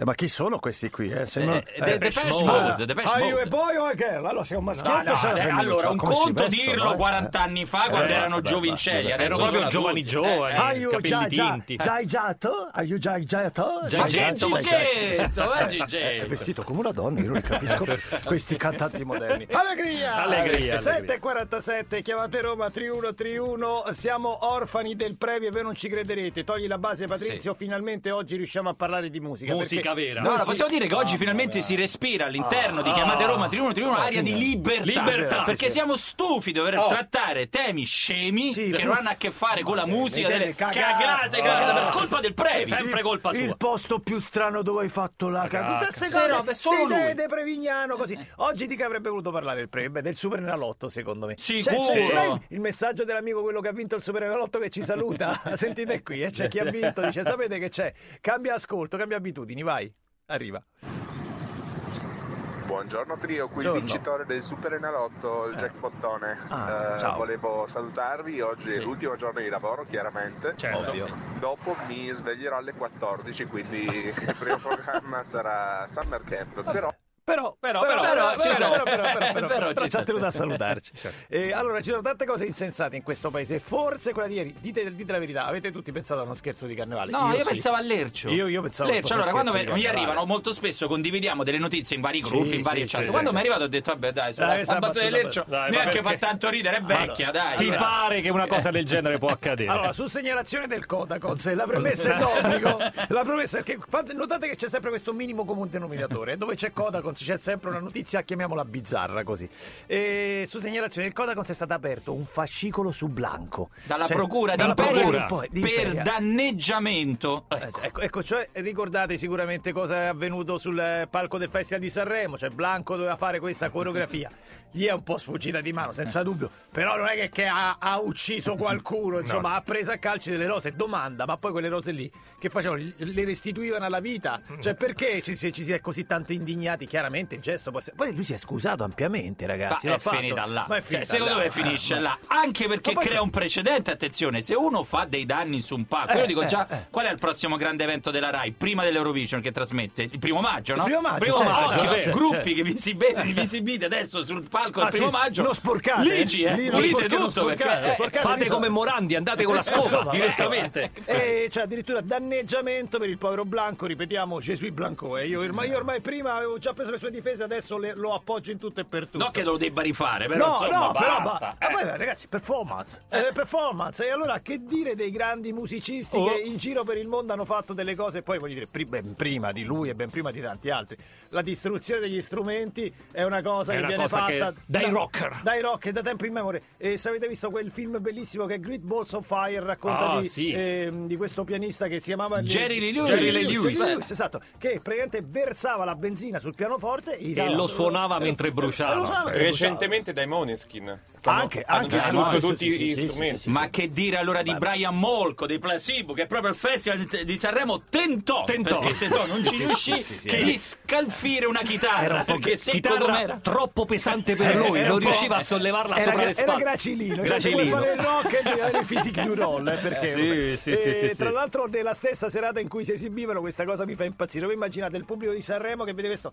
Eh, ma chi sono questi qui? Eh? Sembrano- Eh, De- Depeche Mode. Mode, Depeche Are you Mode. a boy or a girl? Allora sei un maschietto No, no, o sei una eh, allora, un Come conto vestono, dirlo eh? 40 anni fa quando Eh, erano giovincelli, sono proprio giovani giovani. Eh, eh. capelli già, tinti. già giato? Are you già giato? Già eh, È vestito come una donna, io non capisco questi cantanti moderni. Allegria! Allegria, 7.47, chiamate Roma 3131, siamo orfani del previo e voi non ci crederete. Togli la base Patrizio, finalmente oggi riusciamo a parlare di musica. Musica perché vera. Allora, si- possiamo dire che oggi Ah, finalmente si respira all'interno di Chiamate Roma 3131 un'area di libertà. Libertà, perché sì. siamo stufi di dover Oh. trattare temi scemi Sì, che non hanno a che fare con la musica, delle cagate. cagate, per Ah. Colpa del previo. Sempre colpa sua. Il posto più strano dove hai fatto la cagata. Tutte queste cose, robe, solo ste idee lui. de Prevignano così. Oggi di che avrebbe voluto parlare il Pre? Beh, del Super Enalotto, secondo me. Sicuro. C'è, c'è- c'è il, il messaggio dell'amico quello che ha vinto il Super Enalotto che ci saluta. Sentite qui, eh, c'è chi ha vinto, dice sapete che c'è? Cambia ascolto, cambia abitudini, vai. Arriva. Buongiorno trio, qui Buongiorno. vincitore del Super Enalotto, il Eh. jackpottone. Ah, Eh. Volevo salutarvi, oggi Sì. è l'ultimo giorno di lavoro chiaramente. Certo. Ovvio. Dopo mi sveglierò alle 14, quindi il primo programma sarà Summer Camp. Però Però, Però, però, però, però, ci però, però, però, però, Però però, ci però ci sta. ha tenuto a salutarci. Eh, allora, ci sono tante cose insensate in questo paese. Forse quella di ieri, dite, dite la verità, avete tutti pensato a uno scherzo di carnevale? No, io, sì. pensavo a Lercio. Io- io pensavo Lercio, allora, quando mi, arrivano molto spesso condividiamo delle notizie in vari gruppi, Sì, in vari sì, chat. sì, quando sì, mi è arrivato ho detto, vabbè, dai, Eh, sulla battuta di battuta, Lercio dai, ma neanche fa tanto ridere, è vecchia, dai. Ti pare che una cosa del genere può accadere? Allora, su segnalazione del Codacons, la premessa è d'obbligo. La premessa è che notate che c'è sempre questo minimo comune denominatore. Dove c'è Codacons c'è sempre una notizia, chiamiamola bizzarra così. E su segnalazione del Codacons è stato aperto un fascicolo su Blanco. Dalla Cioè, procura di Imperia procura di di per Imperia. danneggiamento. Sì, Ecco, ecco, cioè ricordate sicuramente cosa è avvenuto sul palco del Festival di Sanremo, cioè Blanco doveva fare questa coreografia. Gli è un po' sfuggita di mano, senza dubbio, però non è che, che ha, ha ucciso qualcuno, insomma, ha preso a calci delle rose. Domanda, ma poi quelle rose lì che facevano? Le restituivano alla vita? Cioè, perché ci, ci si è così tanto indignati? Chiaramente il gesto Poi lui si è scusato ampiamente, ragazzi. Ma è fatto. finita là. Ma è Cioè, finita secondo là. me finisce là. Anche perché crea un precedente. Attenzione, se uno fa dei danni su un palco, Eh, io dico eh, già eh. qual è il prossimo grande evento della Rai prima dell'Eurovision che trasmette? Il primo maggio, no? Il primo maggio, Primo certo, maggio. certo, certo, gruppi che vi si vede adesso sul palco Ah, il primo sì? maggio. Lo sporcate? Ligi, eh? Lì lo Pulite tutto sporcate, perché eh. Fate risolve. come Morandi, andate con la Scusa, scopa eh, direttamente. E c'è addirittura danneggiamento per il povero Blanco, ripetiamo, Gesù Blanco. E io ormai, io ormai prima avevo già preso le sue difese, adesso le- lo appoggio in tutto e per tutto. Non che lo debba rifare, però No, insomma, no, però basta. ba- ma poi, ragazzi, performance. Eh, performance. E allora che dire dei grandi musicisti Oh. che in giro per il mondo hanno fatto delle cose, poi voglio dire, pri- ben prima di lui e ben prima di tanti altri. La distruzione degli strumenti è una cosa È che una viene cosa che- fatta dai da- rocker. Dai rocker da tempo in memoria. E se avete visto quel film bellissimo che è Great Balls of Fire, racconta Ah, di, sì. ehm, di questo pianista che si chiamava Jerry Lee Lewis. Jerry Lee Lewis. Jerry Lewis, esatto, che praticamente versava la benzina sul pianoforte E lo suonava mentre bruciava. E lo suonava mentre bruciava. Recentemente dai Moneskin. Anche, hanno anche, distrutto no, tutti sì, gli sì, strumenti. sì, sì, Ma che dire allora di Brian Molko, dei Placebo, che proprio il festival di Sanremo tentò, Tentò. tentò, non ci riuscì, di scalfire una chitarra, Era perché secco Chitarra com'era. troppo pesante per lui, Era non riusciva a sollevarla era, sopra le era spalle. gracilino, cioè, Gracilino. fare il rock e il physique du roll, eh, perché Eh, sì, vabbè. sì, sì, E sì, tra sì. l'altro nella stessa serata in cui si esibivano questa cosa mi fa impazzire. Voi immaginate il pubblico di Sanremo che vede questo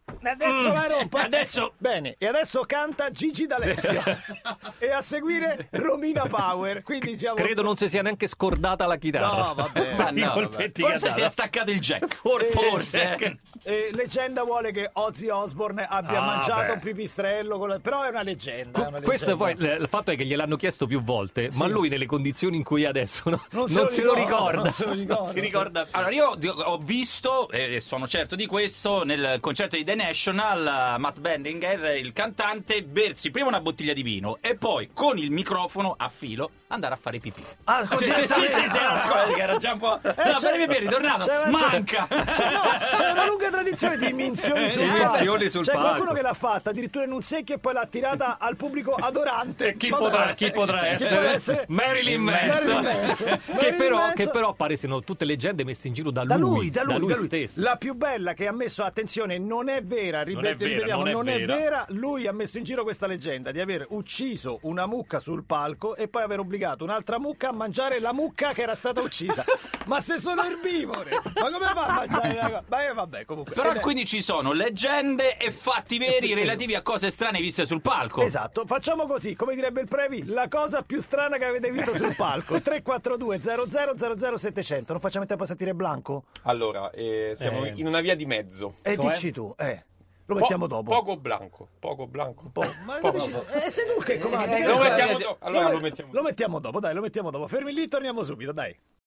eh, eh, adesso la rompa adesso- bene e adesso canta Gigi D'Alessio e a seguire Romina Power quindi diciamo Credo non si sia neanche scordata la chitarra. No, vabbè. Ma no, vabbè. forse si è staccato il jack, Forse. forse. eh. Eh, leggenda vuole che Ozzy Osbourne abbia Ah, mangiato beh. un pipistrello con la- però è una leggenda, è una Questo leggenda. poi l- il fatto è che gliel'hanno chiesto più volte, ma lui nelle condizioni in cui è adesso no, non, se, lo ricorda. non se lo ricorda, Non si sì. ricorda. Allora, io ho visto, e sono certo di questo, nel concerto di The National, eh, Matt Bendinger, il cantante, bersi prima una bottiglia di vino e poi con il microfono a filo andare a fare pipì. Ah, Ah, sì, sì, sì, sì, sì, ascolta, che era già un po'. No, c'è- fare pipì è ritornato. c'è- Manca. c'è, no, c'è una lunga tradizione di minzioni sul palco. Sul C'è qualcuno palco. che l'ha fatta addirittura in un secchio e poi l'ha tirata al pubblico adorante. E chi Vabbè. potrà, chi potrà essere? Marilyn Manson. Marilyn Manson. che, che però pare siano tutte leggende messe in giro da, Da lui, da lui, da lui. stesso. La più bella che ha messo, attenzione, non è è ripete- vera, ripetiamo, non è vera. vera. Lui ha messo in giro questa leggenda di aver ucciso una mucca sul palco e poi aver obbligato un'altra mucca a mangiare la mucca che era stata uccisa. Ma se sono erbivore, ma come fa a mangiare la cosa? Ma eh, vabbè, comunque. Però Ed è- quindi ci sono leggende e fatti veri relativi a cose strane viste sul palco. Esatto, facciamo così, come direbbe il Previ, la cosa più strana che avete visto sul palco. 342 00 700. Non facciamo in tempo a sentire Blanco? Allora, eh, siamo Eh. in una via di mezzo. E Com'è? dici tu, eh. Lo Po- mettiamo dopo. Poco blanco. Poco blanco. Po- ma Poco dici- eh, sei tu che comandi. Eh, Lo mettiamo dopo. Allora lo mettiamo Lo mettiamo dopo, dai, lo mettiamo dopo. Fermi lì, torniamo subito, dai.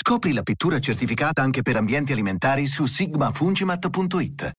Scopri la pittura certificata anche per ambienti alimentari su sigmafungimat.it.